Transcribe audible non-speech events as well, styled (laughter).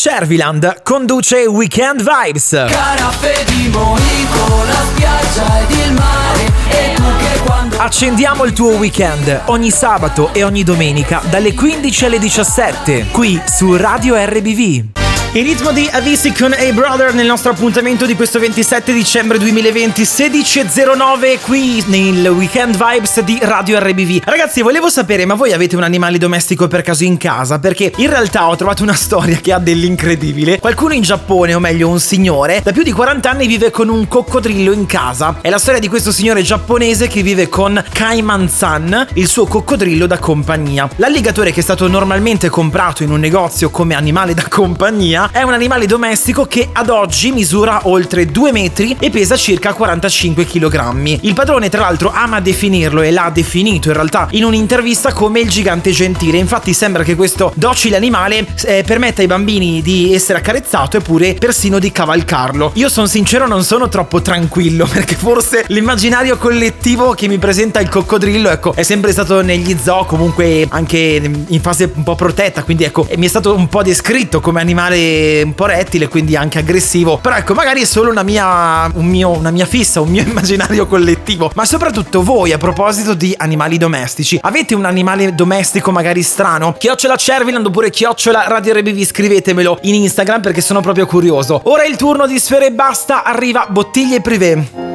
Cerviland conduce Weekend Vibes. Caraffe di mojito, la spiaggia ed il mare E tu che quando Accendiamo il tuo weekend ogni sabato e ogni domenica dalle 15 alle 17 qui su Radio RBV. Il ritmo di Avisi con A Brother nel nostro appuntamento di questo 27 dicembre 2020 16.09 qui nel Weekend Vibes di Radio RBV. Ragazzi volevo sapere ma voi avete un animale domestico per caso in casa? Perché in realtà ho trovato una storia che ha dell'incredibile. Qualcuno in Giappone, o meglio un signore, da più di 40 anni vive con un coccodrillo in casa. È la storia di questo signore giapponese che vive con Kaiman-san, il suo coccodrillo da compagnia. L'alligatore che è stato normalmente comprato in un negozio come animale da compagnia è un animale domestico che ad oggi misura oltre 2 metri e pesa circa 45 kg. Il padrone tra l'altro ama definirlo e l'ha definito in realtà in un'intervista come il gigante gentile. Infatti sembra che questo docile animale eh, permetta ai bambini di essere accarezzato e pure persino di cavalcarlo. Io sono sincero non sono troppo tranquillo (laughs) perché forse l'immaginario collettivo che mi presenta il coccodrillo ecco è sempre stato negli zoo comunque anche in fase un po' protetta quindi ecco mi è stato un po' descritto come animale un po' rettile, quindi anche aggressivo. Però ecco, magari è solo una mia, un mio, una mia fissa, un mio (laughs) immaginario collettivo. Ma soprattutto voi, a proposito di animali domestici, avete un animale domestico magari strano? Chiocciola Cerviland oppure chiocciola Radio RBV, scrivetemelo in Instagram perché sono proprio curioso. Ora è il turno di Sfere e Basta, arriva Bottiglie Privé.